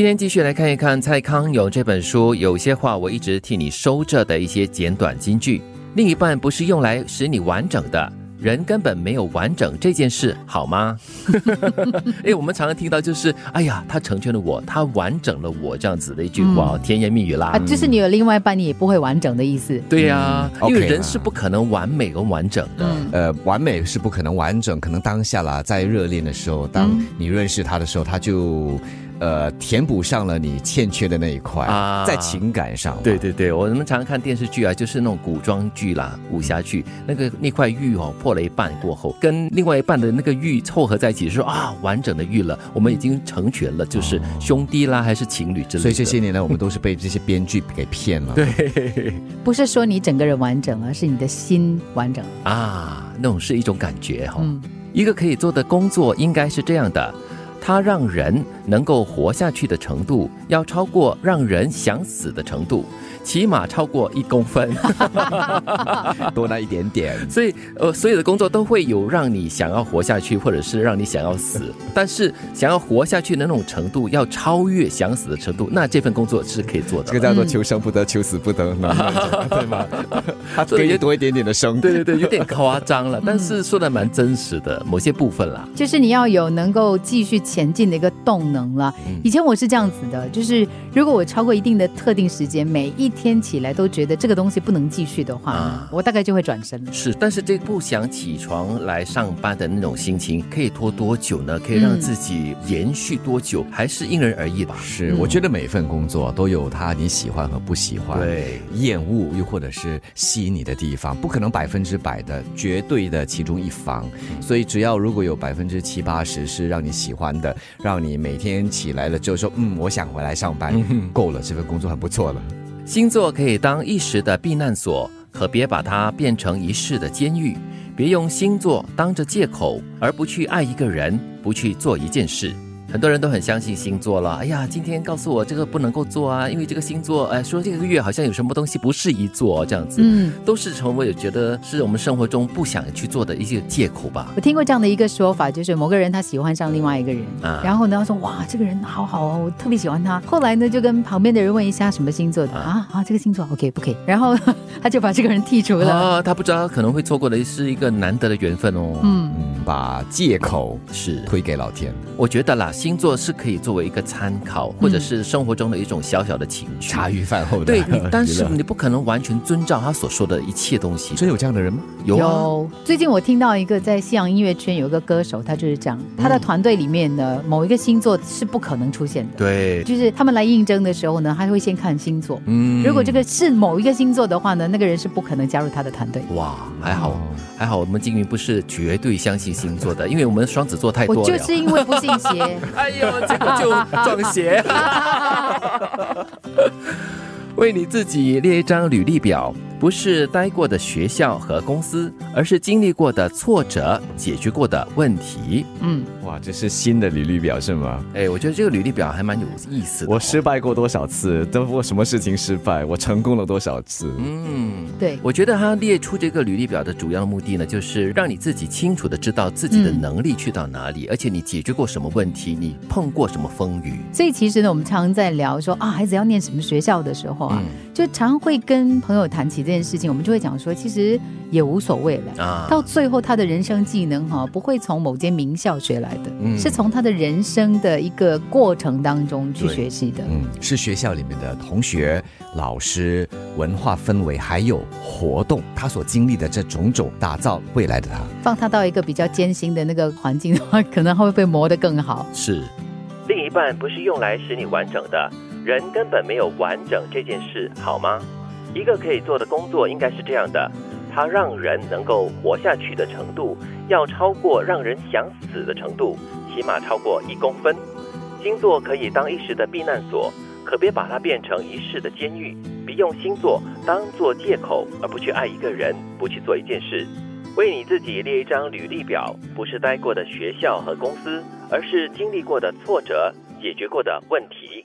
今天继续来看一看蔡康永这本书，有些话我一直替你收着的一些简短金句。另一半不是用来使你完整的，人根本没有完整这件事，好吗？哎，我们常常听到就是，哎呀，他成全了我，他完整了我这样子的一句话，甜言蜜语啦。啊，就是你有另外一半，你也不会完整的意思。对呀，因为人是不可能完美跟完整的。呃，完美是不可能完整，可能当下啦，在热恋的时候，当你认识他的时候，他就。呃，填补上了你欠缺的那一块啊，在情感上。对对对，我们常常看电视剧啊，就是那种古装剧啦、武侠剧，那个那块玉哦破了一半过后，跟另外一半的那个玉凑合在一起，说啊完整的玉了，我们已经成全了，就是兄弟啦，还是情侣之类的。所以这些年来，我们都是被这些编剧给骗了。对，不是说你整个人完整，而是你的心完整啊，那种是一种感觉哈。一个可以做的工作应该是这样的。它让人能够活下去的程度，要超过让人想死的程度。起码超过一公分，多那一点点。所以，呃，所有的工作都会有让你想要活下去，或者是让你想要死。但是，想要活下去的那种程度，要超越想死的程度，那这份工作是可以做的。这个叫做求生不得，求死不得，对吗？他可以多一点点的生。对对对，有点夸张了，但是说的蛮真实的，某些部分啦。就是你要有能够继续前进的一个动能了。以前我是这样子的，就是如果我超过一定的特定时间，每一天起来都觉得这个东西不能继续的话，我大概就会转身了。是，但是这不想起床来上班的那种心情，可以拖多久呢？可以让自己延续多久？还是因人而异吧。是，我觉得每份工作都有它你喜欢和不喜欢，对，厌恶又或者是吸引你的地方，不可能百分之百的绝对的其中一方。所以只要如果有百分之七八十是让你喜欢的，让你每天起来了之后说，嗯，我想回来上班，够了，这份工作很不错了。星座可以当一时的避难所，可别把它变成一世的监狱。别用星座当着借口，而不去爱一个人，不去做一件事。很多人都很相信星座了。哎呀，今天告诉我这个不能够做啊，因为这个星座，哎，说这个月好像有什么东西不适宜做，这样子，嗯，都是成为觉得是我们生活中不想去做的一些借口吧。我听过这样的一个说法，就是某个人他喜欢上另外一个人，啊、然后呢他说哇，这个人好好哦，我特别喜欢他。后来呢就跟旁边的人问一下什么星座的啊啊，这个星座 OK 不可以？然后 他就把这个人剔除了。啊，他不知道可能会错过的是一个难得的缘分哦。嗯嗯，把借口是推给老天。我觉得啦，星座是可以。作为一个参考，或者是生活中的一种小小的情趣，茶余饭后的。对，但是你不可能完全遵照他所说的一切东西。真有这样的人吗？有。最近我听到一个在西洋音乐圈有一个歌手，他就是这样，他的团队里面呢某一个星座是不可能出现的。对，就是他们来应征的时候呢，他会先看星座。嗯，如果这个是某一个星座的话呢，那个人是不可能加入他的团队。哇，还好。还好我们金云不是绝对相信星座的，因为我们双子座太多了。我就是因为不信邪。哎呦，结果就撞邪。为你自己列一张履历表。不是待过的学校和公司，而是经历过的挫折、解决过的问题。嗯，哇，这是新的履历表是吗？哎，我觉得这个履历表还蛮有意思的。我失败过多少次？都我什么事情失败？我成功了多少次？嗯，对。我觉得他列出这个履历表的主要目的呢，就是让你自己清楚的知道自己的能力去到哪里，而且你解决过什么问题，你碰过什么风雨。所以其实呢，我们常常在聊说啊，孩子要念什么学校的时候啊，就常会跟朋友谈起。这件事情，我们就会讲说，其实也无所谓了。啊，到最后，他的人生技能哈，不会从某间名校学来的，是从他的人生的一个过程当中去学习的。嗯，是学校里面的同学、老师、文化氛围，还有活动，他所经历的这种种，打造未来的他。放他到一个比较艰辛的那个环境的话，可能会被磨得更好。是，另一半不是用来使你完整的，人根本没有完整这件事，好吗？一个可以做的工作应该是这样的：它让人能够活下去的程度，要超过让人想死的程度，起码超过一公分。星座可以当一时的避难所，可别把它变成一世的监狱。别用星座当做借口，而不去爱一个人，不去做一件事。为你自己列一张履历表，不是待过的学校和公司，而是经历过的挫折、解决过的问题。